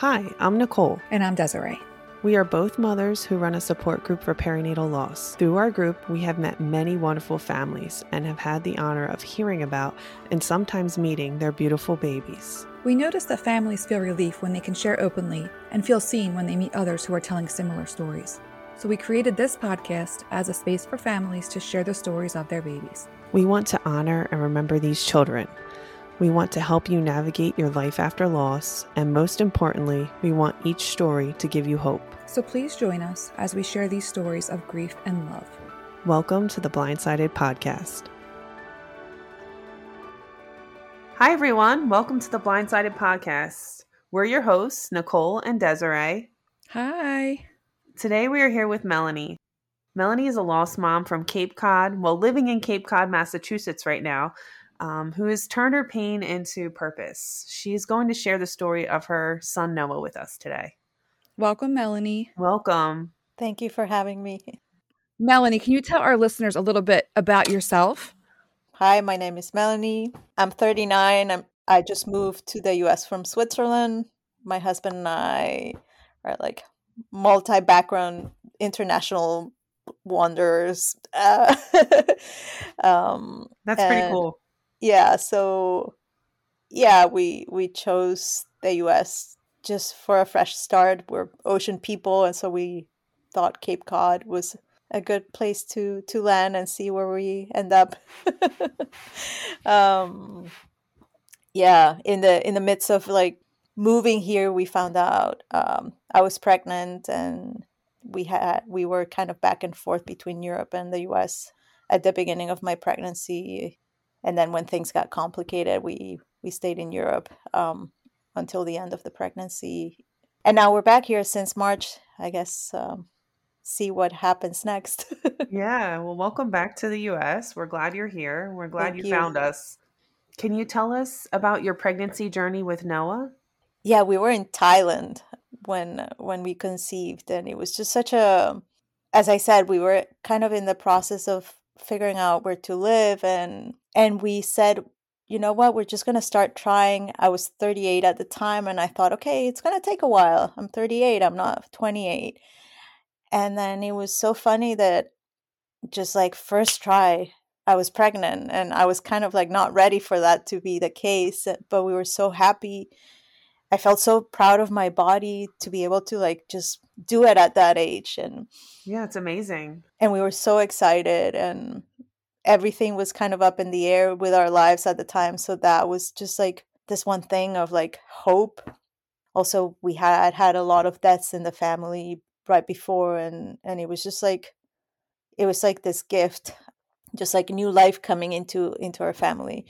Hi, I'm Nicole. And I'm Desiree. We are both mothers who run a support group for perinatal loss. Through our group, we have met many wonderful families and have had the honor of hearing about and sometimes meeting their beautiful babies. We notice that families feel relief when they can share openly and feel seen when they meet others who are telling similar stories. So we created this podcast as a space for families to share the stories of their babies. We want to honor and remember these children we want to help you navigate your life after loss, and most importantly, we want each story to give you hope. So please join us as we share these stories of grief and love. Welcome to the Blindsided Podcast. Hi, everyone. Welcome to the Blindsided Podcast. We're your hosts, Nicole and Desiree. Hi. Today we are here with Melanie. Melanie is a lost mom from Cape Cod, well, living in Cape Cod, Massachusetts right now, um, who has turned her pain into purpose. She's going to share the story of her son Noah with us today. Welcome, Melanie. Welcome. Thank you for having me. Melanie, can you tell our listeners a little bit about yourself? Hi, my name is Melanie. I'm 39. I'm, I just moved to the US from Switzerland. My husband and I are like multi background international wanderers. Uh, um, That's pretty cool yeah so yeah we we chose the us just for a fresh start. We're ocean people and so we thought cape cod was a good place to to land and see where we end up. Um yeah in the in the midst of like moving here we found out um i was pregnant and we had we were kind of back and forth between europe and the us at the beginning of my pregnancy and then when things got complicated, we we stayed in Europe um, until the end of the pregnancy, and now we're back here since March. I guess um, see what happens next. yeah, well, welcome back to the U.S. We're glad you're here. We're glad you, you found us. Can you tell us about your pregnancy journey with Noah? Yeah, we were in Thailand when when we conceived, and it was just such a. As I said, we were kind of in the process of figuring out where to live and and we said you know what? We're just going to start trying. I was 38 at the time and i thought okay it's going to take a while. I'm 38 i'm not 28 and then it was so funny that just like first try i was pregnant and i was kind of like not ready for that to be the case but we were so happy i felt so proud of my body to be able to like just do it at that age and yeah it's amazing. and we were so excited and everything was kind of up in the air with our lives at the time so that was just like this one thing of like hope. Also we had had a lot of deaths in the family right before and and it was just like it was like this gift just like new life coming into into our family.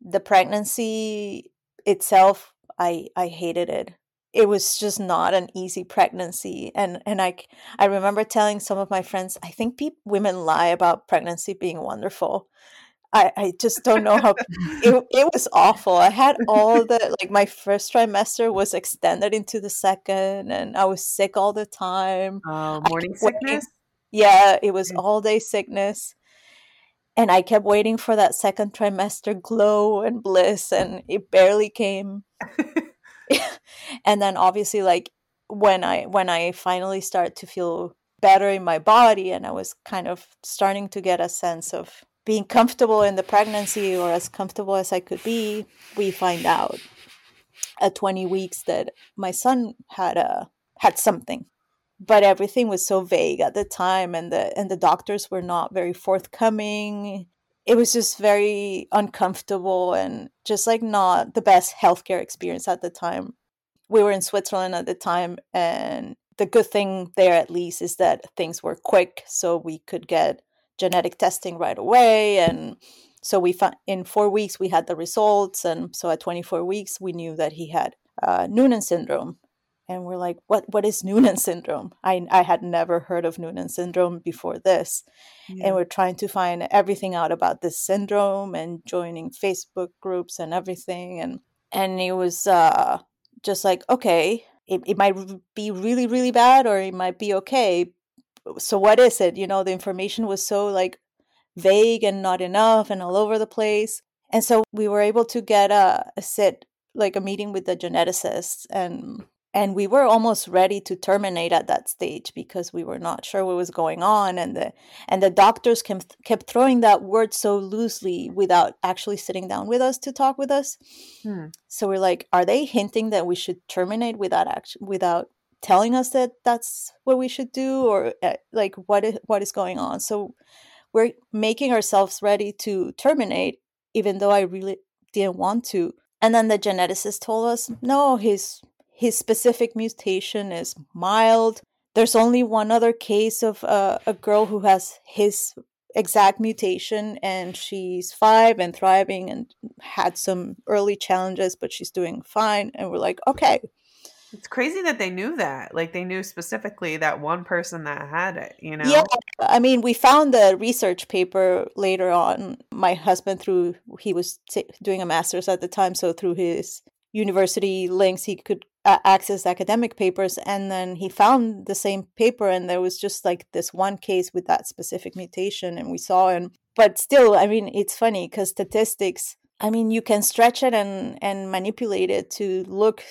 The pregnancy itself i i hated it it was just not an easy pregnancy and and i i remember telling some of my friends i think pe- women lie about pregnancy being wonderful I, I just don't know how it, it was awful. I had all the like my first trimester was extended into the second and I was sick all the time. Uh, morning sickness? Yeah, it was all day sickness. And I kept waiting for that second trimester glow and bliss and it barely came. and then obviously like when i when i finally start to feel better in my body and i was kind of starting to get a sense of being comfortable in the pregnancy or as comfortable as i could be we find out at 20 weeks that my son had a had something but everything was so vague at the time and the and the doctors were not very forthcoming it was just very uncomfortable and just like not the best healthcare experience at the time. We were in Switzerland at the time, and the good thing there at least is that things were quick, so we could get genetic testing right away. And so we found in four weeks we had the results, and so at 24 weeks we knew that he had uh, Noonan syndrome, and we're like what what is noonan syndrome i i had never heard of noonan syndrome before this yeah. and we're trying to find everything out about this syndrome and joining facebook groups and everything and and it was uh just like okay it, it might be really really bad or it might be okay so what is it you know the information was so like vague and not enough and all over the place and so we were able to get a, a sit like a meeting with the geneticists and and we were almost ready to terminate at that stage because we were not sure what was going on and the and the doctors kept kept throwing that word so loosely without actually sitting down with us to talk with us. Hmm. so we're like are they hinting that we should terminate without action without telling us that that's what we should do or uh, like what is, what is going on? So we're making ourselves ready to terminate even though i really didn't want to. And then the geneticist told us no his his specific mutation is mild. There's only one other case of uh, a girl who has his exact mutation, and she's five and thriving and had some early challenges, but she's doing fine. And we're like, okay. It's crazy that they knew that. Like they knew specifically that one person that had it, you know? Yeah. I mean, we found the research paper later on. My husband, through, he was t- doing a master's at the time. So through his university links, he could uh, access academic papers and then he found the same paper and there was just like this one case with that specific mutation and we saw and but still i mean it's funny because statistics i mean you can stretch it and and manipulate it to look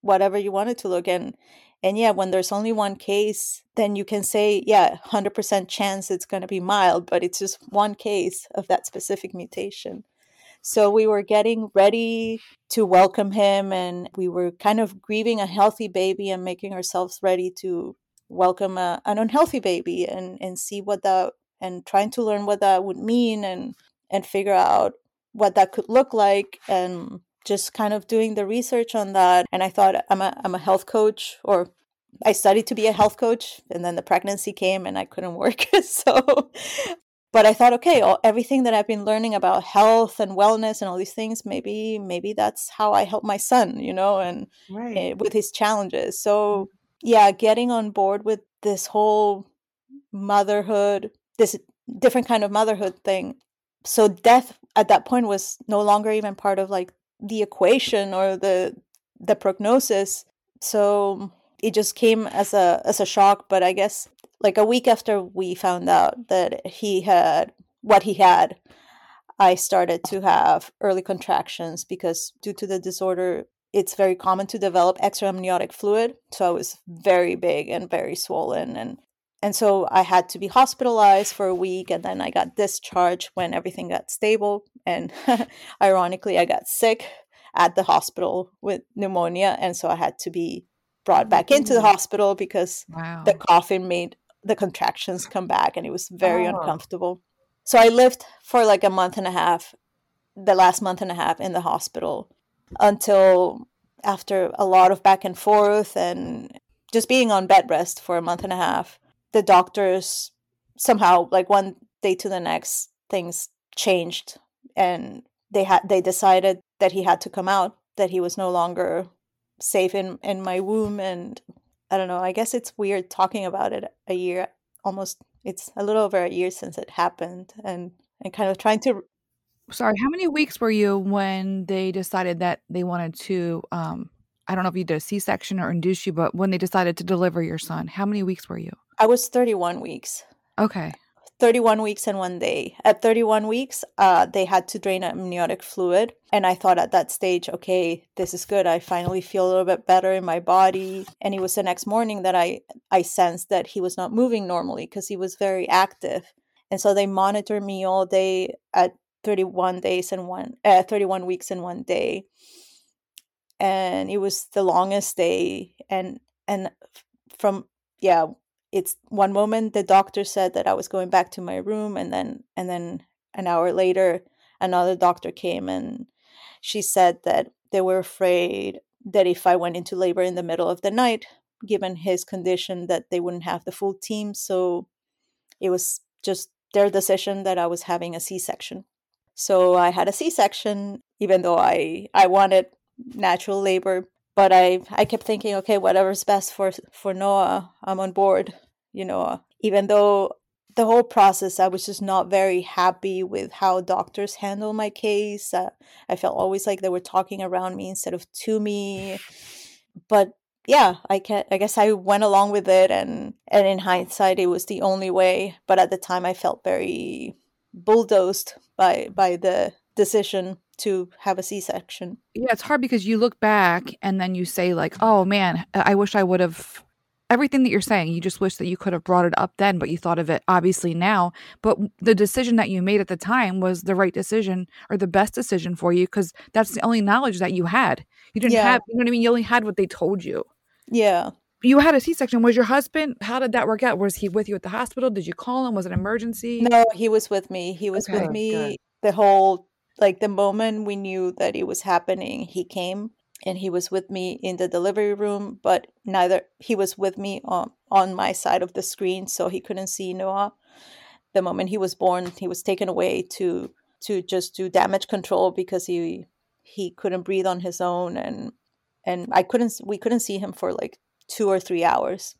whatever you want it to look and and yeah when there's only one case then you can say yeah 100% chance it's going to be mild but it's just one case of that specific mutation so we were getting ready to welcome him, and we were kind of grieving a healthy baby and making ourselves ready to welcome a, an unhealthy baby and, and see what that and trying to learn what that would mean and and figure out what that could look like and just kind of doing the research on that. And i thought i'm a, I'm a health coach or i studied to be a health coach and then the pregnancy came and i couldn't work. So but I thought, okay, all, everything that I've been learning about health and wellness and all these things, maybe maybe that's how I help my son, you know, and right. uh, with his challenges. So mm-hmm. yeah, getting on board with this whole motherhood, this different kind of motherhood thing. So death at that point was no longer even part of like the equation or the the prognosis. So it just came as a as a shock, but I guess like a week after we found out that he had what he had, I started to have early contractions because due to the disorder, it's very common to develop extraamniotic fluid. So I was very big and very swollen and and so I had to be hospitalized for a week and then I got discharged when everything got stable and ironically I got sick at the hospital with pneumonia and so I had to be brought back into the mm. hospital because wow. the coughing made the contractions come back and it was very oh. uncomfortable. So I lived for like a month and a half, the last month and a half in the hospital until after a lot of back and forth and just being on bed rest for a month and a half, the doctors somehow like one day to the next things changed and they had they decided that he had to come out, that he was no longer safe in in my womb and I don't know. I guess it's weird talking about it a year almost it's a little over a year since it happened and and kind of trying to sorry how many weeks were you when they decided that they wanted to um i don't know if you did a c-section or induce you but when they decided to deliver your son how many weeks were you i was 31 weeks okay 31 weeks and one day. At 31 weeks, uh, they had to drain amniotic fluid. And I thought at that stage, okay, this is good. I finally feel a little bit better in my body. And it was the next morning that I, I sensed that he was not moving normally because he was very active. And so they monitored me all day at 31 days and one, uh, 31 weeks and one day. And it was the longest day. And, and from, yeah, it's one moment the doctor said that I was going back to my room and then and then an hour later another doctor came and she said that they were afraid that if I went into labor in the middle of the night given his condition that they wouldn't have the full team so it was just their decision that I was having a C-section. So I had a C-section even though I I wanted natural labor but I I kept thinking, okay, whatever's best for for Noah, I'm on board. You know, even though the whole process, I was just not very happy with how doctors handle my case. Uh, I felt always like they were talking around me instead of to me. But yeah, I can I guess I went along with it, and and in hindsight, it was the only way. But at the time, I felt very bulldozed by by the decision to have a c-section. Yeah it's hard because you look back and then you say like oh man i wish i would have everything that you're saying you just wish that you could have brought it up then but you thought of it obviously now. But the decision that you made at the time was the right decision or the best decision for you because that's the only knowledge that you had. You didn't Yeah. have you know what i mean? You only had what they told you. Yeah. You had a c-section. Was your husband how did that work out? Was he with you at the hospital? Did you call him? Was it an emergency? No he was with me. He was Okay. with me good. the whole like the moment we knew that it was happening he came and he was with me in the delivery room but neither he was with me on, on my side of the screen so he couldn't see noah the moment he was born he was taken away to to just do damage control because he he couldn't breathe on his own and and i couldn't we couldn't see him for like two or three hours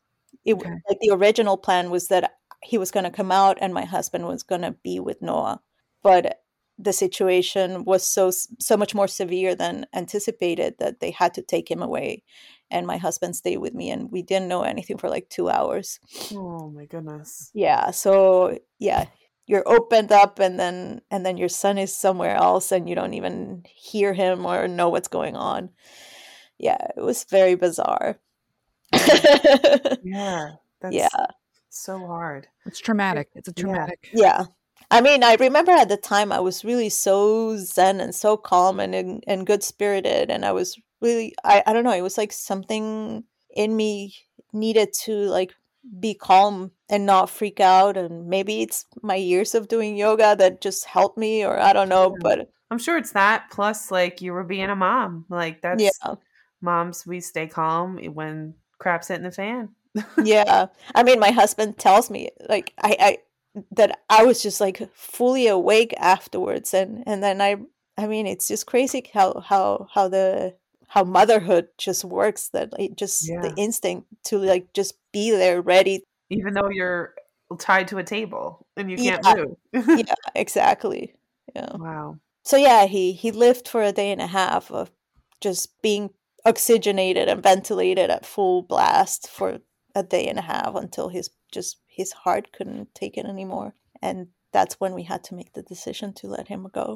it Okay. like the original plan was that he was going to come out and my husband was going to be with noah but the situation was so so much more severe than anticipated that they had to take him away and my husband stayed with me and we didn't know anything for like two hours Oh my goodness. yeah so yeah you're opened up and then and then your son is somewhere else and you don't even hear him or know what's going on yeah it was very bizarre Yeah. That's yeah so hard. it's traumatic it's a Yeah. traumatic yeah i mean i remember at the time i was really so zen and so calm and and, and good spirited and i was really I, I don't know it was like something in me needed to like be calm and not freak out and maybe it's my years of doing yoga that just helped me or i don't know but I'm sure it's that plus like you were being a mom. Like that's yeah moms we stay calm when crap's hitting the fan. yeah i mean my husband tells me like i i that i was just like fully awake afterwards and and then i i mean it's just crazy how how how the how motherhood just works that it just Yeah. the instinct to like just be there ready Even though you're tied to a table and you can't Yeah. move. yeah exactly yeah Wow. so yeah he he lived for a day and a half of just being oxygenated and ventilated at full blast for a day and a half until his just his heart couldn't take it anymore and that's when we had to make the decision to let him go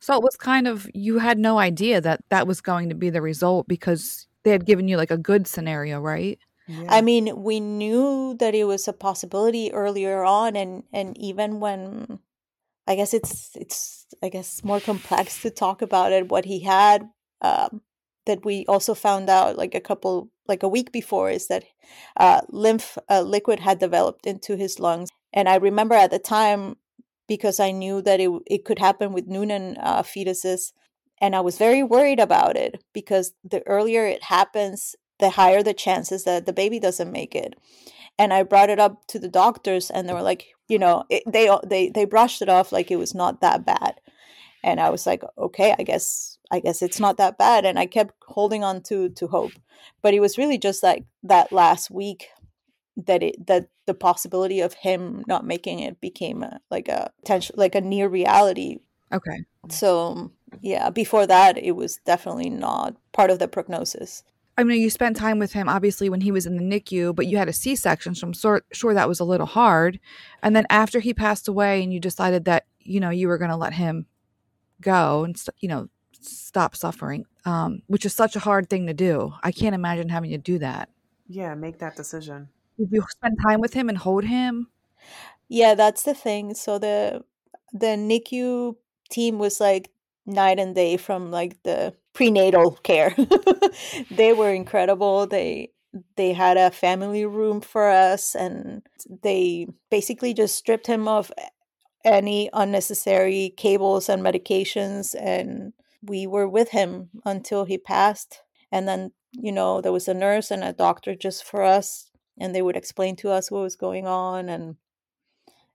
So it was kind of you had no idea that that was going to be the result because they had given you like a good scenario, right? Yeah. i mean we knew that it was a possibility earlier on and and even when i guess it's it's i guess more complex to talk about it what he had um that we also found out like a couple like a week before is that uh lymph uh, liquid had developed into his lungs. And i remember at the time because i knew that it, it could happen with noonan uh, fetuses and i was very worried about it because the earlier it happens the higher the chances that the baby doesn't make it. And i brought it up to the doctors and they were like you know it, they they they brushed it off like it was not that bad. And i was like okay i guess i guess it's not that bad and i kept holding on to to hope but it was really just like that last week that it that the possibility of him not making it became a, like a potential like a near reality Okay. so yeah before that it was definitely not part of the prognosis I mean, you spent time with him obviously when he was in the NICU, but you had a C section, so I'm sort sure that was a little hard. And then after he passed away, and you decided that you know you were going to let him go and st- you know stop suffering, um, which is such a hard thing to do. I can't imagine having to do that. yeah, make that decision. Did you spend time with him and hold him? Yeah, that's the thing. So the the NICU team was like night and day from like the prenatal care. they were incredible. They they had a family room for us and they basically just stripped him of any unnecessary cables and medications and we were with him until he passed and then you know there was a nurse and a doctor just for us and they would explain to us what was going on and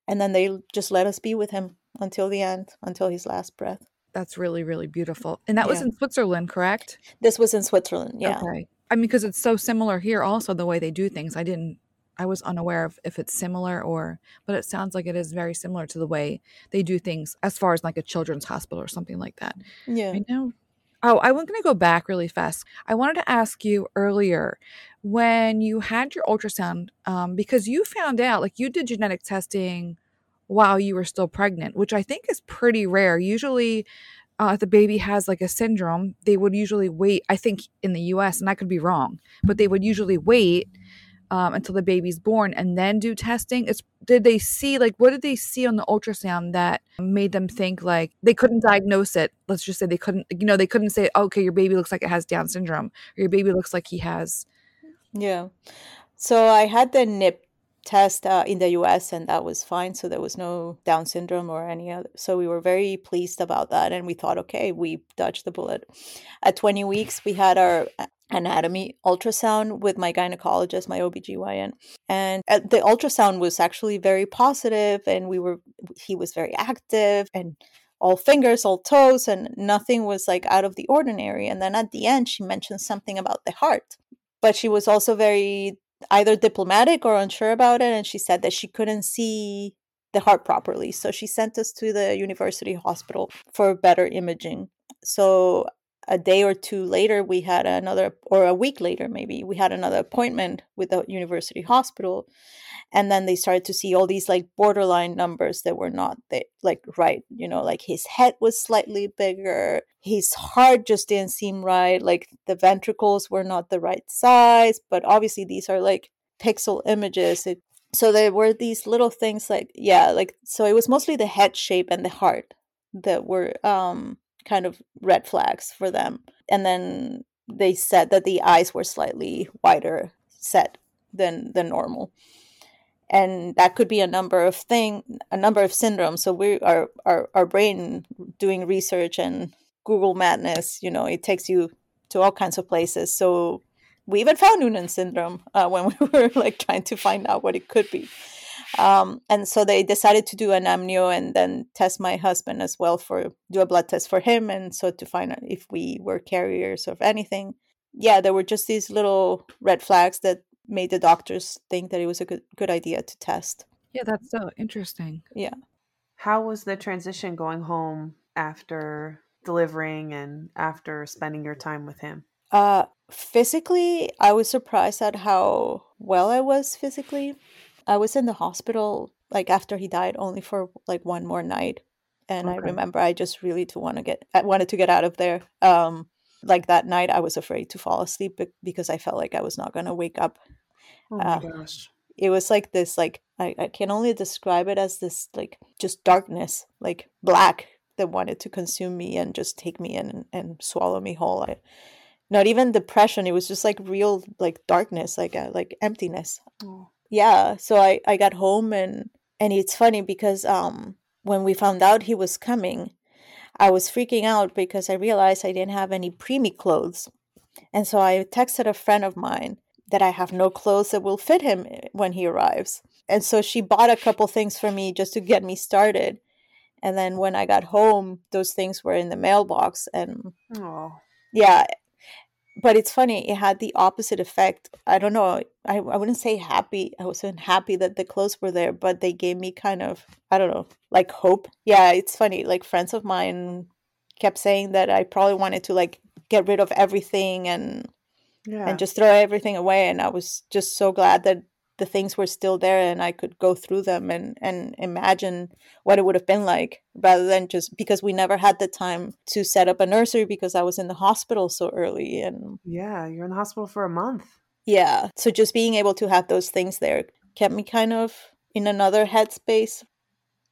and then they just let us be with him until the end until his last breath That's really really mm, beautiful. And that was in Switzerland, correct? this was in switzerland yeah Okay. I mean, because it's so similar here, also the way they do things. I didn't, I was unaware of if it's similar or, but it sounds like it is very similar to the way they do things as far as like a children's hospital or something like that. yeah I know. Oh, I was going to go back really fast. I wanted to ask you earlier when you had your ultrasound, um, because you found out, like you did genetic testing while you were still pregnant, which I think is pretty rare. Usually, uh, if the baby has like a syndrome, they would usually wait. I think in the US, and I could be wrong, but they would usually wait um, until the baby's born and then do testing. It's did they see like what did they see on the ultrasound that made them think like they couldn't diagnose it? Let's just say they couldn't, you know, they couldn't say, okay, your baby looks like it has Down syndrome, or your baby looks like he has. Yeah. So I had the NIP test uh, in the US and that was fine. So there was no Down syndrome or any other. So we were very pleased about that. And we thought, okay, we dodged the bullet. At 20 weeks, we had our anatomy ultrasound with my gynecologist, my OBGYN. And uh, the ultrasound was actually very positive and we were, he was very active and all fingers, all toes, and nothing was like out of the ordinary. And then at the end, she mentioned something about the heart. But she was also very either diplomatic or unsure about it and she said that she couldn't see the heart properly so she sent us to the university hospital for better imaging so a day or two later we had another or a week later maybe we had another appointment with the university hospital and then they started to see all these like borderline numbers that were not they, like right you know like his head was slightly bigger his heart just didn't seem right like the ventricles were not the right size but obviously these are like pixel images it, so there were these little things like yeah like so it was mostly the head shape and the heart that were um kind of red flags for them and then they said that the eyes were slightly wider set than than normal. And that could be a number of thing a number of syndromes. So we our, our our brain doing research and google madness you know it takes you to all kinds of places. So we even found noonan syndrome uh, when we were like trying to find out what it could be um, and so they decided to do an amnio and then test my husband as well for do a blood test for him and so to find out if we were carriers of anything yeah there were just these little red flags that made the doctors think that it was a good good idea to test. Yeah, that's so interesting. Yeah. How was the transition going home after delivering and after spending your time with him? Uh physically, I was surprised at how well I was physically. I was in the hospital like after he died only for like one more night. And okay. I remember I just really to want to get I wanted to get out of there. Um like that night I was afraid to fall asleep because I felt like I was not going to wake up Oh my uh, gosh. It was like this, like, I, I can only describe it as this, like, just darkness, like black that wanted to consume me and just take me in and, and swallow me whole. I, not even depression. It was just like real, like darkness, like, uh, like emptiness. Oh. Yeah. So I, I got home and, and it's funny because, um, when we found out he was coming, I was freaking out because I realized I didn't have any preemie clothes. And so I texted a friend of mine that I have no clothes that will fit him eh, when he arrives. And so she bought a couple things for me just to get me started. And then when I got home, those things were in the mailbox. And oh. yeah, but it's funny, it had the opposite effect. I don't know. I, I wouldn't say happy. I wasn't happy that the clothes were there, but they gave me kind of, I don't know, like hope. Yeah, it's funny. Like friends of mine kept saying that I probably wanted to like get rid of everything and yeah. and just throw everything away. And I was just so glad that the things were still there and I could go through them and, and imagine what it would have been like rather than just because we never had the time to set up a nursery because I was in the hospital so early and Yeah, you're in the hospital for a month. Yeah. So just being able to have those things there kept me kind of in another headspace.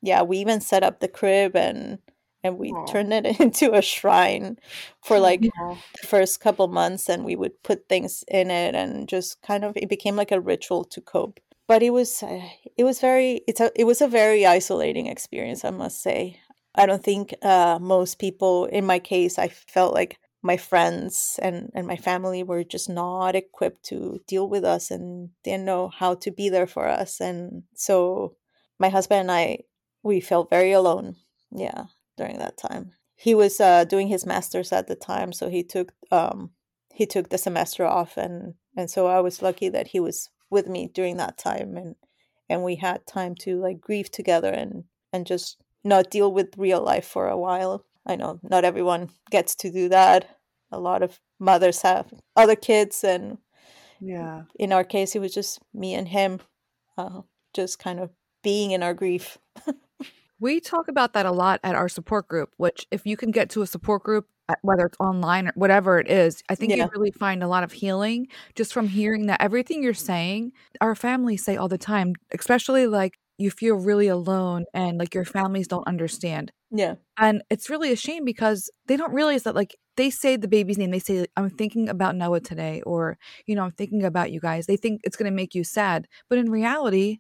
Yeah, we even set up the crib and and we Aww. turned it into a shrine for like Aww. the first couple months and we would put things in it and just kind of it became like a ritual to cope. But it was uh, it was very it's a it was a very isolating experience i must say. I don't think uh, most people in my case i felt like my friends and and my family were just not equipped to deal with us and didn't know how to be there for us. And so my husband and i we felt very alone. Yeah during that time. He was uh, doing his masters at the time, so he took um, he took the semester off, and and so I was lucky that he was with me during that time, and and we had time to like grieve together and and just not deal with real life for a while. I know not everyone gets to do that. A lot of mothers have other kids, and yeah, in our case, it was just me and him, uh, just kind of being in our grief. We talk about that a lot at our support group, which if you can get to a support group, uh, whether it's online or whatever it is, I think Yeah. you really find a lot of healing just from hearing that everything you're saying, our families say all the time, especially like you feel really alone and like your families don't understand. Yeah. And it's really a shame because they don't realize that, like, they say the baby's name. They say, I'm thinking about Noah today, or, you know, I'm thinking about you guys. They think it's going to make you sad. But in reality,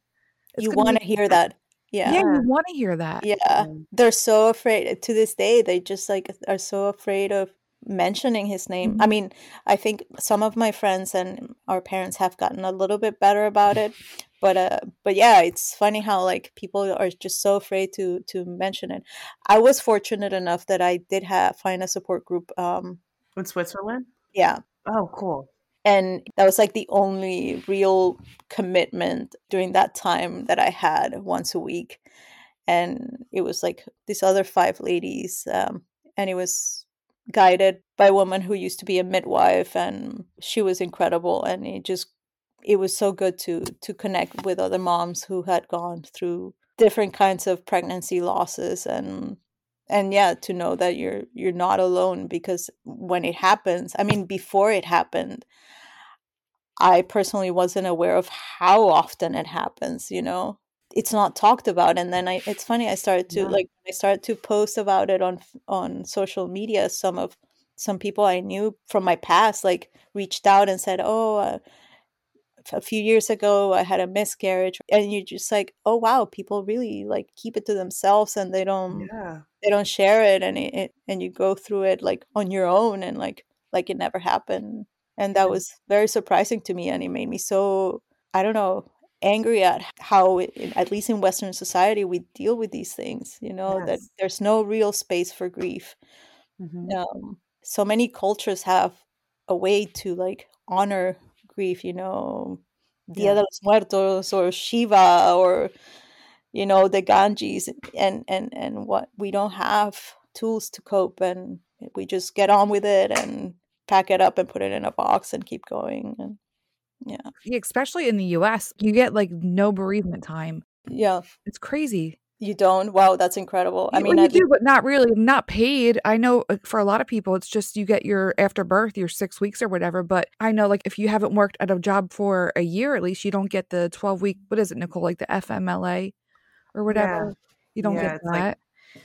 You want to hear happy. that. Yeah. Yeah, you want to hear that. Yeah. They're so afraid to this day they just like are so afraid of mentioning his name. I Mhm. mean, I think some of my friends and our parents have gotten a little bit better about it. But uh but yeah, it's funny how like people are just so afraid to to mention it. I was fortunate enough that I did have find a support group um In Switzerland? yeah, Oh, cool. And that was like the only real commitment during that time that I had once a week. And it was like these other five ladies, um, and it was guided by a woman who used to be a midwife, and she was incredible. And it just it was so good to to connect with other moms who had gone through different kinds of pregnancy losses and and yeah to know that you're you're not alone because when it happens i mean before it happened i personally wasn't aware of how often it happens you know it's not talked about and then i it's funny i started to Yeah. like i started to post about it on on social media some of some people i knew from my past like reached out and said oh uh, a few years ago i had a miscarriage and you're just like oh wow people really like keep it to themselves and they don't Yeah. they don't share it and it, it and you go through it like on your own and like like it never happened and that was very surprising to me and it made me so i don't know angry at how in- at least in western society we deal with these things you know that there's no real space for grief Mhm. um so many cultures have a way to like honor grief you know dia Yeah. de los muertos or shiva or you know the ganges and and and what we don't have tools to cope and we just get on with it and pack it up and put it in a box and keep going and yeah Yeah, especially in the US, you get like no bereavement time. yeah It's crazy. You don't wow that's incredible i mean well, you at least do, but not really, not paid. I know uh, for a lot of people, it's just you get your after birth, your six weeks or whatever. But I know, like, if you haven't worked at a job for a year, at least you don't get the 12 week, what is it, Nicole, like the FMLA or whatever. You don't Yeah, get it's like- that.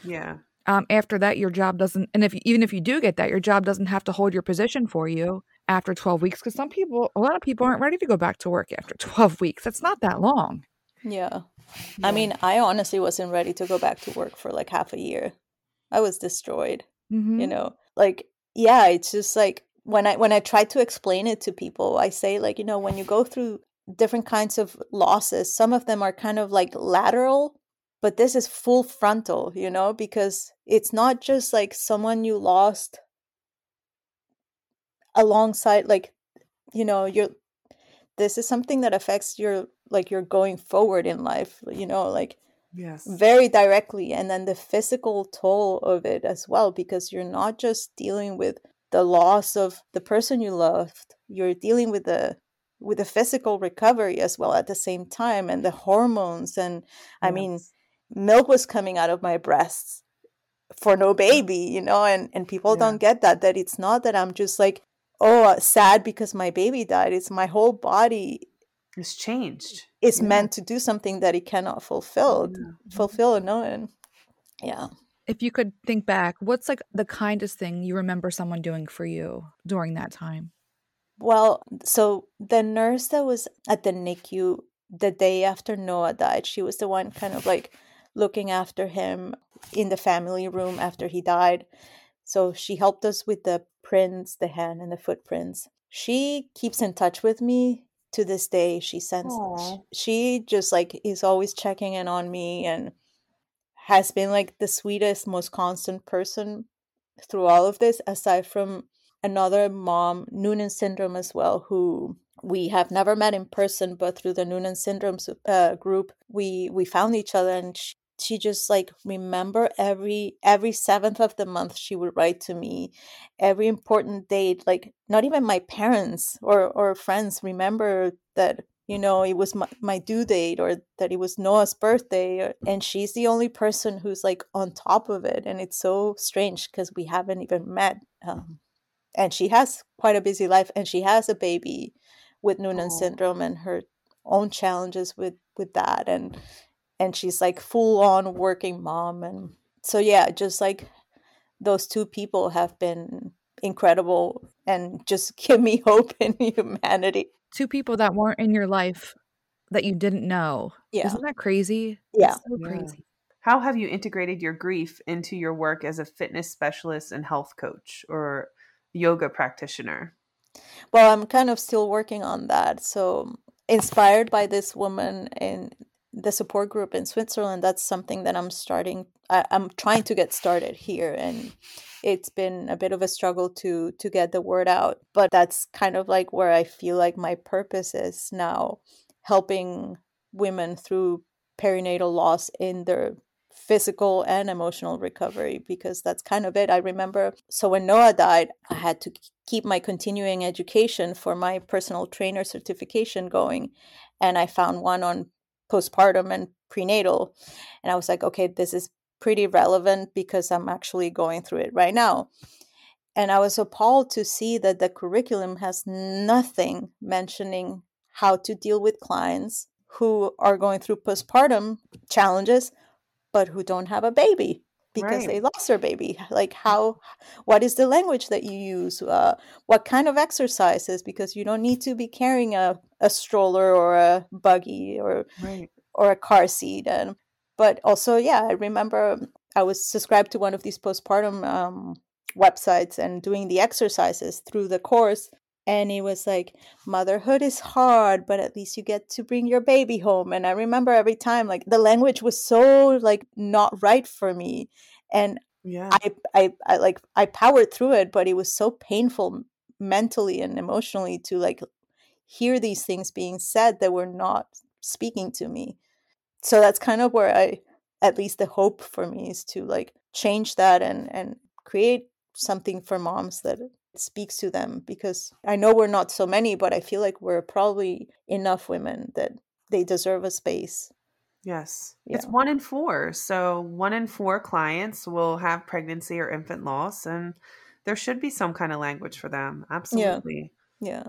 Yeah. um, after that, your job doesn't, and if even if you do get that, your job doesn't have to hold your position for you after 12 weeks. Because some people, a lot of people aren't ready to go back to work after 12 weeks. That's not that long. yeah Yeah. i mean i honestly wasn't ready to go back to work for like half a year. I was destroyed hmm you know? Like yeah it's just like when i when i try to explain it to people i say like you know when you go through different kinds of losses some of them are kind of like lateral but this is full frontal you know because it's not just like someone you lost alongside like you know you're this is something that affects your like your going forward in life you know like Yes. very directly and then the physical toll of it as well because you're not just dealing with the loss of the person you loved you're dealing with the with the physical recovery as well at the same time and the hormones and i mean milk was coming out of my breasts for no baby you know and and people Yeah. don't get that that it's not that i'm just like oh uh, sad because my baby died it's my whole body It's changed. is Yeah. meant to do something that it cannot fulfill Yeah. fulfill and know and yeah If you could think back, what's like the kindest thing you remember someone doing for you during that time? well so the nurse that was at the nicu the day after noah died she was the one kind of like looking after him in the family room after he died so she helped us with the prints the hand and the footprints she keeps in touch with me to this day she sends Aw. she just like is always checking in on me and has been like the sweetest most constant person through all of this aside from another mom noonan syndrome as well who we have never met in person but through the noonan syndrome uh, group we we found each other and she, she just like remember every every seventh of the month she would write to me every important date like not even my parents or or friends remember that you know it was my, my due date or that it was noah's birthday or, and she's the only person who's like on top of it and it's so strange because we haven't even met um, and she has quite a busy life and she has a baby with noonan Oh. syndrome and her own challenges with with that and and she's like full on working mom and so yeah just like those two people have been incredible and just give me hope in humanity Two people that weren't in your life that you didn't know. yeah Isn't that crazy? Yeah. It's so Yeah. crazy. How have you integrated your grief into your work as a fitness specialist and health coach or yoga practitioner? Well, I'm kind of still working on that. So, inspired by this woman in the support group in Switzerland, that's something that I'm starting. I, I'm trying to get started here, and it's been a bit of a struggle to to get the word out. But that's kind of like where I feel like my purpose is now, helping women through perinatal loss in their physical and emotional recovery because that's kind of it. I remember so when Noah died, I had to keep my continuing education for my personal trainer certification going and I found one on postpartum and prenatal and I was like, okay, this is pretty relevant because I'm actually going through it right now. And I was appalled to see that the curriculum has nothing mentioning how to deal with clients who are going through postpartum challenges but who don't have a baby because Right. they lost their baby like how what is the language that you use uh, what kind of exercises because you don't need to be carrying a, a stroller or a buggy or Right. or a car seat and but also yeah i remember i was subscribed to one of these postpartum um, websites and doing the exercises through the course and it was like motherhood is hard but at least you get to bring your baby home. And i remember every time like the language was so like not right for me. And Yeah. I, I i like i powered through it but it was so painful mentally and emotionally to like hear these things being said that were not speaking to me. So that's kind of where i at least the hope for me is to like change that and and create something for moms that speaks to them because i know we're not so many but i feel like we're probably enough women that they deserve a space Yes. It's one in four. So one in four clients will have pregnancy or infant loss, and there should be some kind of language for them. Absolutely. yeah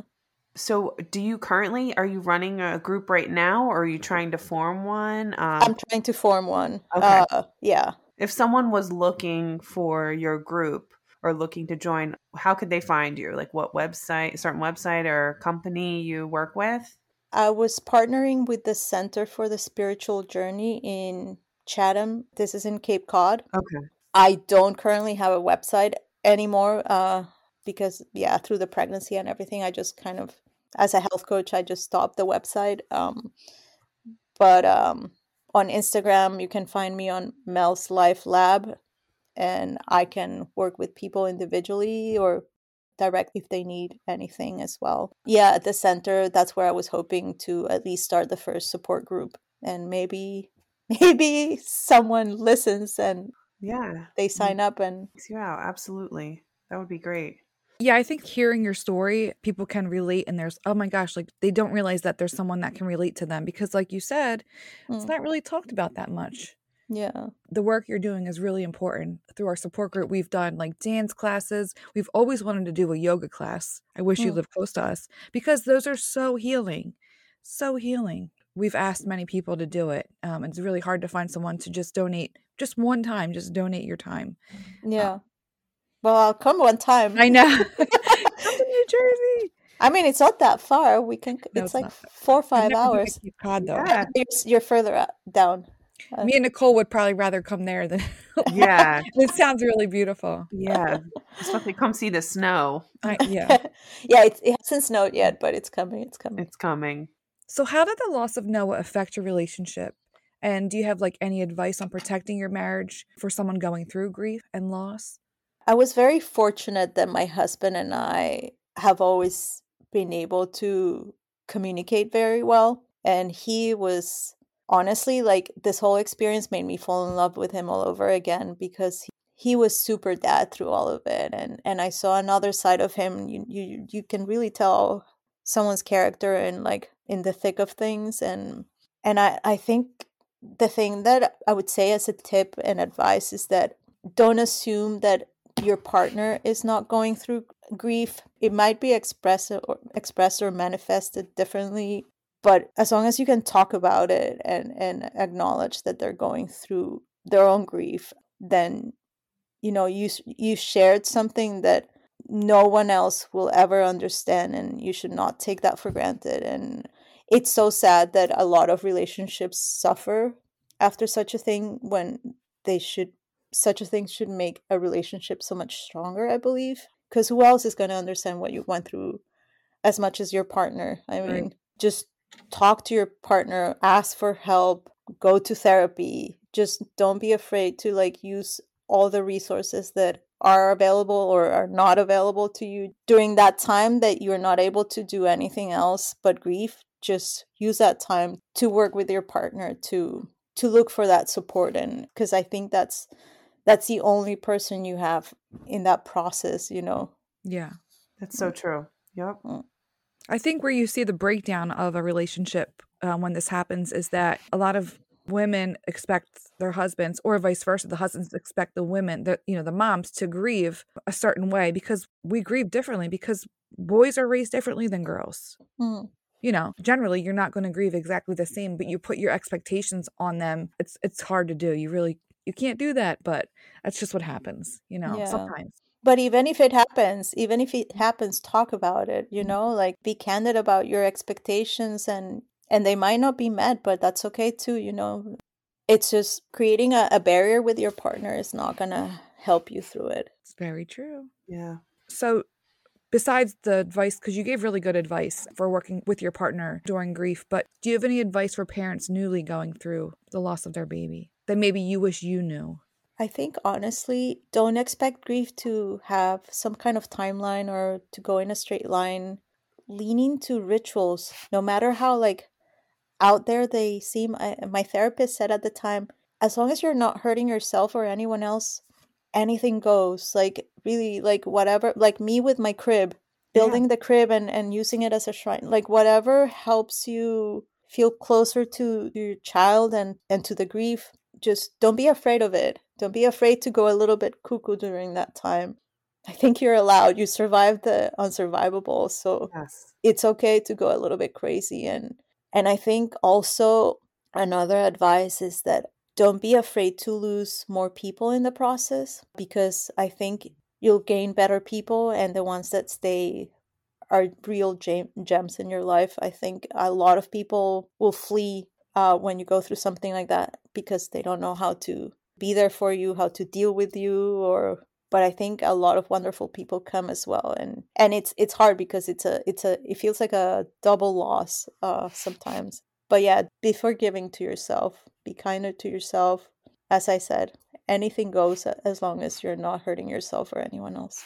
So do you currently are you running a group right now or are you trying to form one? Um, i'm trying to form one Okay. uh yeah if someone was looking for your group or looking to join, how could they find you? Like what website, certain website or company you work with? I was partnering with the Center for the Spiritual Journey in Chatham. This is in Cape Cod. Okay. I don't currently have a website anymore uh, because, yeah, through the pregnancy and everything, I just kind of, as a health coach, I just stopped the website. Um, but um, on Instagram, you can find me on Mel's Life Lab, and I can work with people individually or direct if they need anything as well. Yeah, at the center, that's where I was hoping to at least start the first support group, and maybe maybe someone listens and Yeah. they sign up and yeah. Absolutely. That would be great. Yeah, I think hearing your story, people can relate, and there's, oh my gosh, like they don't realize that there's someone that can relate to them because, like you said, it's Mm. not really talked about that much. Yeah, The work you're doing is really important. Through our support group, we've done like dance classes. We've always wanted to do a yoga class. I wish you Mm. lived close to us because those are so healing, so healing. We've asked many people to do it. Um, it's really hard to find someone to just donate just one time, just donate your time. yeah. Well, I'll come one time. I know. Come to New Jersey. I mean, it's not that far. We can. No, it's it's like four or five never been to hours. Cod, though. Yeah. You're, you're further out, down. Uh, Me and Nicole would probably rather come there than. Yeah. it sounds really beautiful. Yeah. Especially come see the snow. I, yeah. yeah, it's, it hasn't snowed yet, but it's coming. It's coming. It's coming. So, how did the loss of Noah affect your relationship? And do you have like any advice on protecting your marriage for someone going through grief and loss? I was very fortunate that my husband and I have always been able to communicate very well. And he was honestly like this whole experience made me fall in love with him all over again because he, he was super dad through all of it and and I saw another side of him you you you can really tell someone's character and like in the thick of things and and I I think the thing that I would say as a tip and advice is that don't assume that your partner is not going through grief. It might be expressed or expressed or manifested differently, but as long as you can talk about it and and acknowledge that they're going through their own grief, then you know you you shared something that no one else will ever understand and you should not take that for granted. And it's so sad that a lot of relationships suffer after such a thing when they should such a thing should make a relationship so much stronger i believe. Because who else is going to understand what you went through as much as your partner? I mean right. just talk to your partner ask for help go to therapy. Just don't be afraid to like use all the resources that are available or are not available to you during that time that you're not able to do anything else but grief. Just use that time to work with your partner to to look for that support and because i think that's that's the only person you have in that process you know? Yeah that's so true. Yep mm. I think where you see the breakdown of a relationship um, when this happens is that a lot of women expect their husbands or vice versa the husbands expect the women the you know the moms to grieve a certain way because we grieve differently because boys are raised differently than girls. Mm. You know generally you're not going to grieve exactly the same but you put your expectations on them it's it's hard to do. You really you can't do that but that's just what happens you know yeah. sometimes but even if it happens even if it happens talk about it you mm. know like be candid about your expectations and and they might not be met but that's okay too you know. It's just creating a, a barrier with your partner is not gonna help you through it. It's very true. Yeah. So besides the advice because you gave really good advice for working with your partner during grief but do you have any advice for parents newly going through the loss of their baby that maybe you wish you knew i think honestly don't expect grief to have some kind of timeline or to go in a straight line leaning to rituals no matter how like out there they seem I, my therapist said at the time as long as you're not hurting yourself or anyone else anything goes like really like whatever like me with my crib building yeah. the crib and and using it as a shrine like whatever helps you feel closer to your child and and to the grief just don't be afraid of it don't be afraid to go a little bit cuckoo during that time i think you're allowed you survived the unsurvivable so yes. it's okay to go a little bit crazy and and i think also another advice is that don't be afraid to lose more people in the process because I think you'll gain better people and the ones that stay are real gem- gems in your life. I think a lot of people will flee uh, when you go through something like that because they don't know how to be there for you, how to deal with you, or. But I think a lot of wonderful people come as well, and and it's it's hard because it's a it's a it feels like a double loss uh, sometimes. But yeah, be forgiving to yourself be kinder to yourself. As I said, anything goes as long as you're not hurting yourself or anyone else.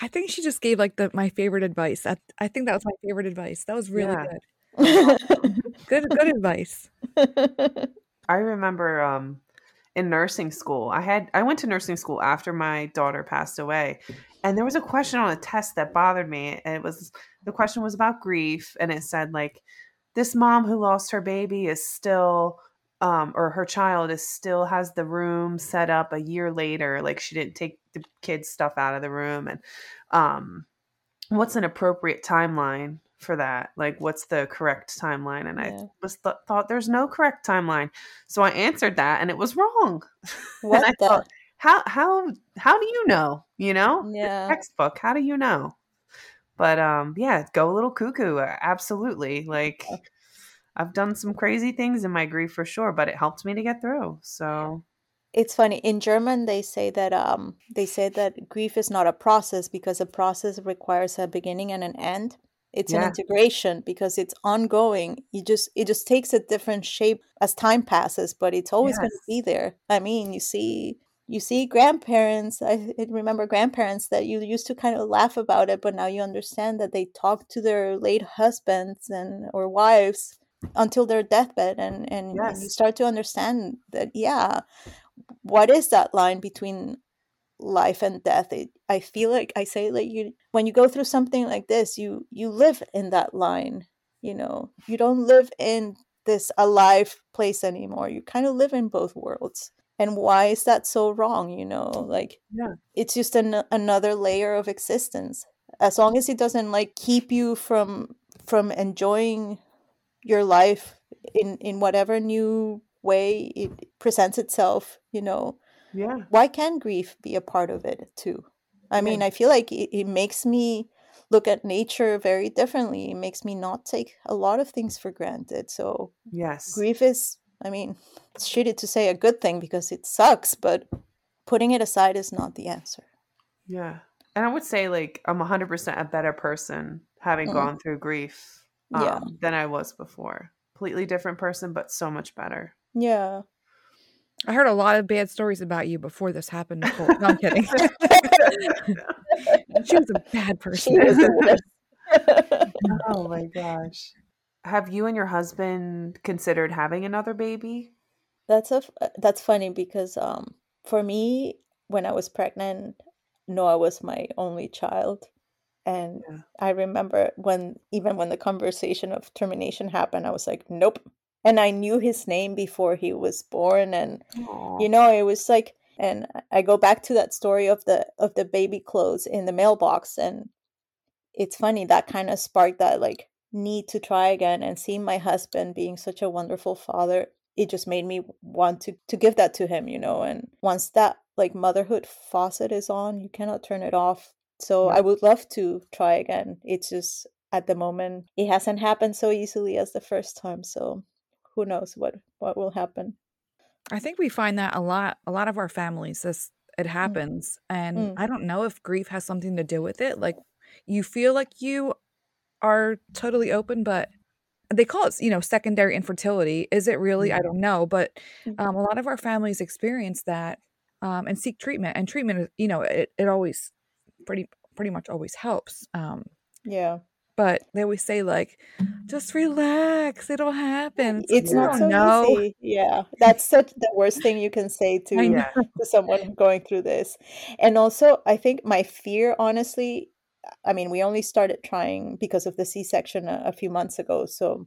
I think she just gave like the my favorite advice. I, I think that was my favorite advice. That was really yeah. good. good good advice. I remember um in nursing school. I had I went to nursing school after my daughter passed away. And there was a question on a test that bothered me. And it was the question was about grief and it said like this mom who lost her baby is still um, or her child is still has the room set up a year later like she didn't take the kids stuff out of the room and um, what's an appropriate timeline for that like what's the correct timeline? And yeah. i was th- thought there's no correct timeline. So i answered that and it was wrong. What and I thought, how how how do you know? You know? Yeah. textbook. How do you know? But um yeah go a little cuckoo absolutely. Like I've done some crazy things in my grief for sure, but it helped me to get through. So it's funny in German they say that um they say that grief is not a process because a process requires a beginning and an end. It's yeah. an integration because it's ongoing. You just it just takes a different shape as time passes, but it's always yes. going to be there. I mean, you see you see grandparents i remember grandparents that you used to kind of laugh about it but now you understand that they talk to their late husbands and or wives until their deathbed and and, yes. and you start to understand that yeah what is that line between life and death it, i feel like i say like you when you go through something like this you you live in that line you know? You don't live in this alive place anymore you kind of live in both worlds. And why is that so wrong you know? Like Yeah. it's just an, another layer of existence. As long as it doesn't like keep you from from enjoying your life in in whatever new way it presents itself you know Yeah. why can grief be a part of it too i mean Yeah. i feel like it, it makes me look at nature very differently it makes me not take a lot of things for granted so Yes. grief is i mean it's shitty to say a good thing because it sucks but putting it aside is not the answer Yeah. And I would say like I'm 100% a better person having Mm. gone through grief um, Yeah. than I was before. Completely different person, but so much better. yeah I heard a lot of bad stories about you before this happened, Nicole. No, I'm kidding. she was a bad person. she was the worst oh my gosh. Have you and your husband considered having another baby? That's a f- uh, that's funny because um for me when I was pregnant, Noah was my only child, and Yeah. I remember when even when the conversation of termination happened, I was like, nope. And I knew his name before he was born, and Aw. you know it was like, and I go back to that story of the of the baby clothes in the mailbox, and it's funny that kind of sparked that like need to try again and seeing my husband being such a wonderful father it just made me want to to give that to him you know and once that like motherhood faucet is on you cannot turn it off so Yeah. i would love to try again it's just at the moment it hasn't happened so easily as the first time so who knows what what will happen I think we find that a lot. A lot of our families, this it happens, and Mm. I don't know if grief has something to do with it. Like you feel like you are totally open, but they call it, you know, secondary infertility. Is it really? I don't know, but Mm. um, a lot of our families experience that um, and seek treatment. And treatment, is, you know, it it always pretty pretty much always helps. Um, yeah but they always say like, just relax, it'll happen. It's like, it's not so know." easy yeah that's such the worst thing you can say to I know. Yeah. to someone going through this. And also, I think my fear, honestly, I mean, we only started trying because of the C section a, a few months ago. So,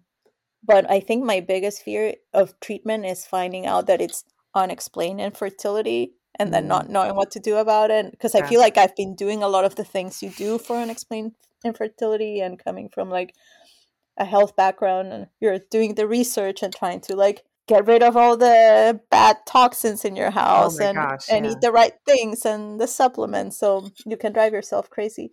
but I think my biggest fear of treatment is finding out that it's unexplained infertility and then Mm. not knowing what to do about it. Because I feel like I've been doing a lot of the things you do for unexplained infertility and coming from like a health background and you're doing the research and trying to like get rid of all the bad toxins in your oh house my and gosh, and yeah. eat the right things and the supplements so you can drive yourself crazy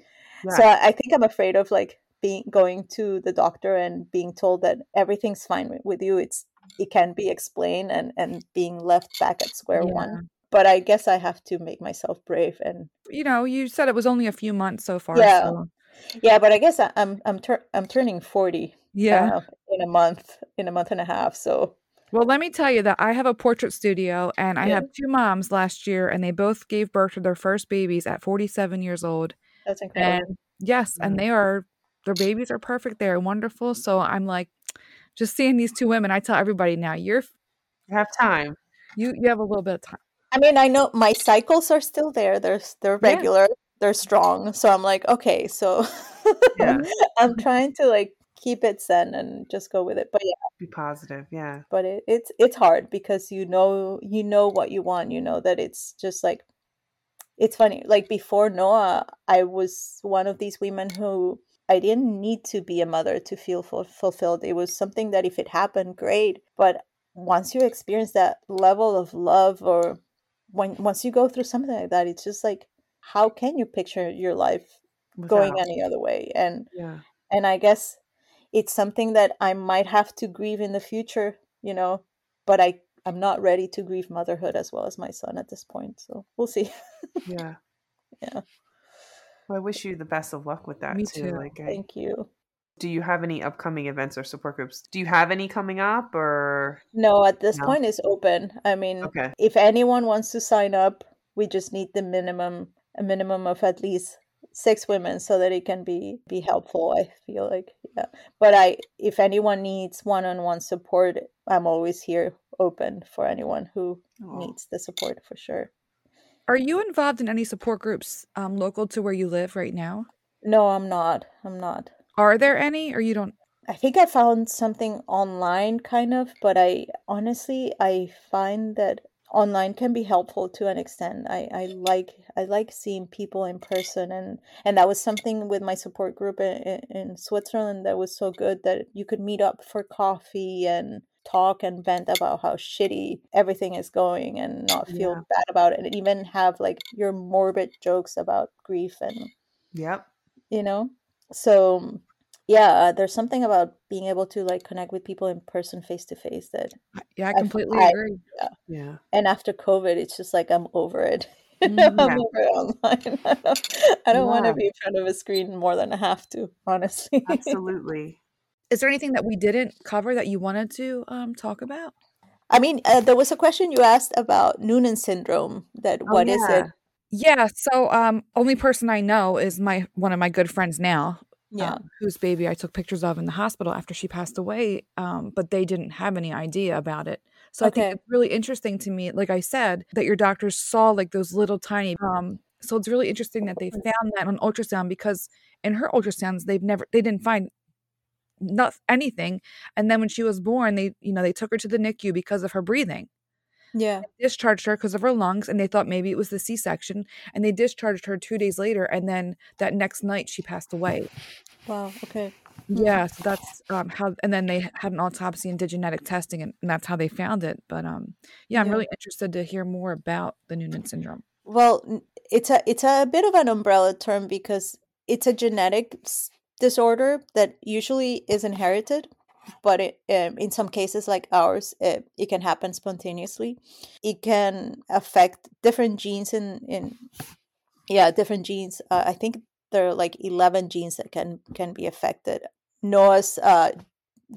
so Yeah. I, I think i'm afraid of like being going to the doctor and being told that everything's fine with, with you it's it can be explained and and being left back at square Yeah. one but i guess i have to make myself brave and You know, you said it was only a few months so far. Yeah. So yeah but i guess I, i'm i'm tur- i'm turning 40 yeah. uh, in a month in a month and a half so Well, let me tell you that I have a portrait studio and I Yeah. have two moms last year and they both gave birth to their first babies at 47 years old. that's incredible And yes, and they are their babies are perfect. They're wonderful. So I'm like just seeing these two women, I tell everybody now, you're You have time. you you have a little bit of time. I mean, I know my cycles are still there. They're they're Yeah. regular. They're strong. So I'm like, okay, so Yeah. I'm trying to like keep it zen and just go with it. But yeah, Be positive. Yeah. but it, it's it's hard because you know you know what you want. You know that it's just like it's funny. Like before Noah, I was one of these women who I didn't need to be a mother to feel ful- fulfilled. It was something that if it happened, great. But once you experience that level of love, or when once you go through something like that, it's just like, how can you picture your life going any other way? And Yeah. and I guess it's something that I might have to grieve in the future, you know. But I I'm not ready to grieve motherhood as well as my son at this point. So we'll see. Yeah. Yeah. Well, I wish you the best of luck with that Me too. too. Like, I, Thank you. do you have any upcoming events or support groups? Do you have any coming up or? No, at this No? point it's open. I mean, Okay. if anyone wants to sign up, we just need the minimum a minimum of at least six women so that it can be be helpful. I feel like yeah. But I if anyone needs one-on-one support, I'm always here open for anyone who Aw. needs the support for sure. Are you involved in any support groups um, local to where you live right now? No, I'm not. I'm not. Are there any, or you don't? I think I found something online, kind of, but I honestly I find that online can be helpful to an extent. I, I like I like seeing people in person, and and that was something with my support group in, in Switzerland that was so good that you could meet up for coffee and talk and vent about how shitty everything is going and not feel Yeah. bad about it, and even have like your morbid jokes about grief and Yep. you know so yeah there's something about being able to like connect with people in person face to face that Yeah, I completely I- agree. Yeah. and after covid it's just like i'm over it i'm Yeah. over it online i don't, I don't want to be in front of a screen more than i have to honestly Absolutely. Is there anything that we didn't cover that you wanted to um, talk about? i mean uh, there was a question you asked about noonan syndrome that Oh, what is yeah. it Yeah, so um, only person I know is my one of my good friends now, yeah um, whose baby I took pictures of in the hospital after she passed away. Um, but they didn't have any idea about it. So I think it's really interesting to me, like I said, that your doctors saw like those little tiny. Um, so it's really interesting that they found that on ultrasound because in her ultrasounds they've never they didn't find not anything. And then when she was born, they you know they took her to the NICU because of her breathing yeah. discharged her because of her lungs and they thought maybe it was the c-section and they discharged her two days later and then that next night she passed away. Wow okay. Yeah so that's um, how and then they had an autopsy and did genetic testing and, and that's how they found it but um yeah i'm Yeah. really interested to hear more about the noonan syndrome. Well, it's a it's a bit of an umbrella term because it's a genetic disorder that usually is inherited, but it, um, in some cases like ours, it, it can happen spontaneously. It can affect different genes in in yeah different genes. Uh, I think there are like eleven genes that can can be affected. Noah's uh,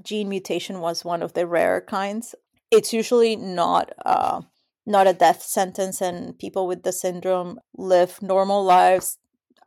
gene mutation was one of the rarer kinds. It's usually not. Uh, not a death sentence and people with the syndrome live normal lives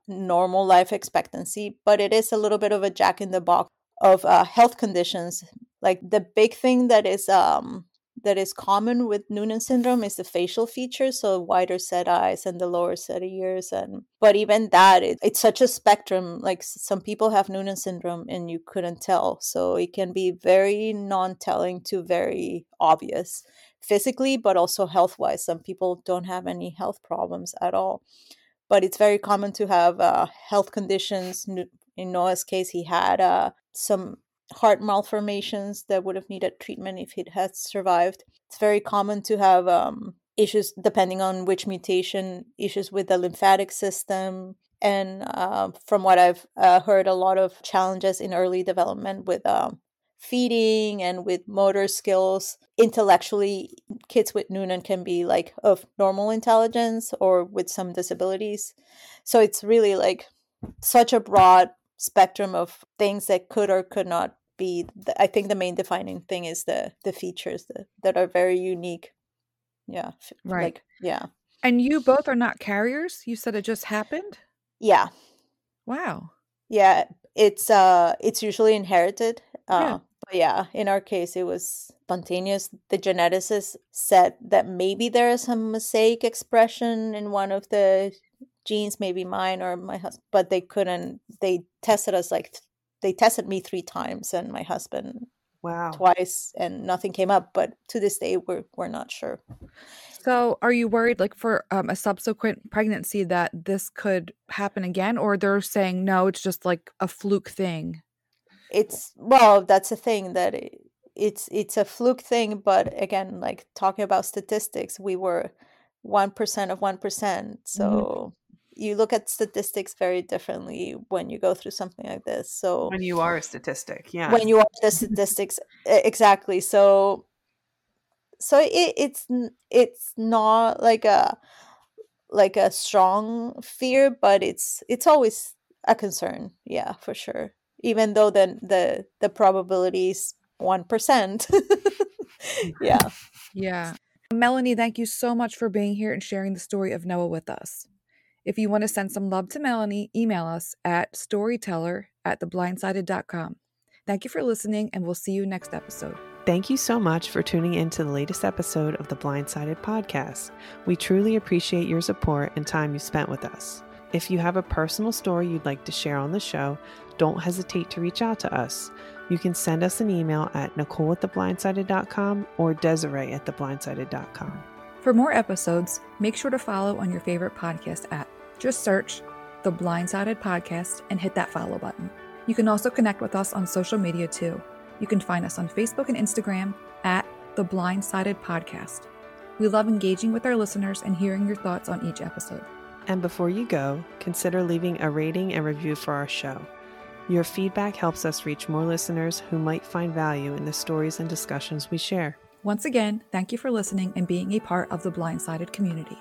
normal life expectancy but it is a little bit of a jack in the box of uh, health conditions like the big thing that is um that is common with noonan syndrome is the facial features so wider set eyes and the lower set of ears and but even that it, it's such a spectrum like some people have noonan syndrome and you couldn't tell so it can be very non-telling to very obvious physically but also health wise some people don't have any health problems at all but it's very common to have uh, health conditions in noah's case he had uh, some heart malformations that would have needed treatment if he had survived. It's very common to have um, issues depending on which mutation issues with the lymphatic system. And uh, from what i've uh, heard a lot of challenges in early development with um, feeding and with motor skills. Intellectually kids with noonan can be like of normal intelligence or with some disabilities. So it's really like such a broad spectrum of things that could or could not be the, i think the main defining thing is the the features that, that are very unique. Yeah Right. like yeah. And you both are not carriers? You said it just happened? Yeah. Wow. Yeah it's uh it's usually inherited uh Yeah. but yeah in our case it was spontaneous. The geneticist said that maybe there is some mosaic expression in one of the genes maybe mine or my husband but they couldn't they tested us like th- they tested me three times and my husband Wow. twice and nothing came up but to this day we're we're not sure. So are you worried like for um, a subsequent pregnancy that this could happen again or they're saying no it's just like a fluke thing it's well that's a thing that it, it's it's a fluke thing but again like talking about statistics we were 1% of 1% so you look at statistics very differently when you go through something like this so When you are a statistic. Yeah. when you are the statistics exactly so so it, it's it's not like a like a strong fear but it's it's always a concern yeah for sure even though the the the probability is 1% yeah Yeah. Melanie, thank you so much for being here and sharing the story of Noah with us. If you want to send some love to Melanie, email us at storyteller at theblindsided.com. Thank you for listening, and we'll see you next episode. Thank you so much for tuning in to the latest episode of the Blindsided podcast. We truly appreciate your support and time you spent with us. If you have a personal story you'd like to share on the show, don't hesitate to reach out to us. You can send us an email at nicole at theblindsided.com or desiree at theblindsided.com. For more episodes, make sure to follow on your favorite podcast app. Just search The Blindsided Podcast and hit that follow button. You can also connect with us on social media too. You can find us on Facebook and Instagram at The Blindsided Podcast. We love engaging with our listeners and hearing your thoughts on each episode. And before you go, consider leaving a rating and review for our show. Your feedback helps us reach more listeners who might find value in the stories and discussions we share. Once again, thank you for listening and being a part of the Blindsided community.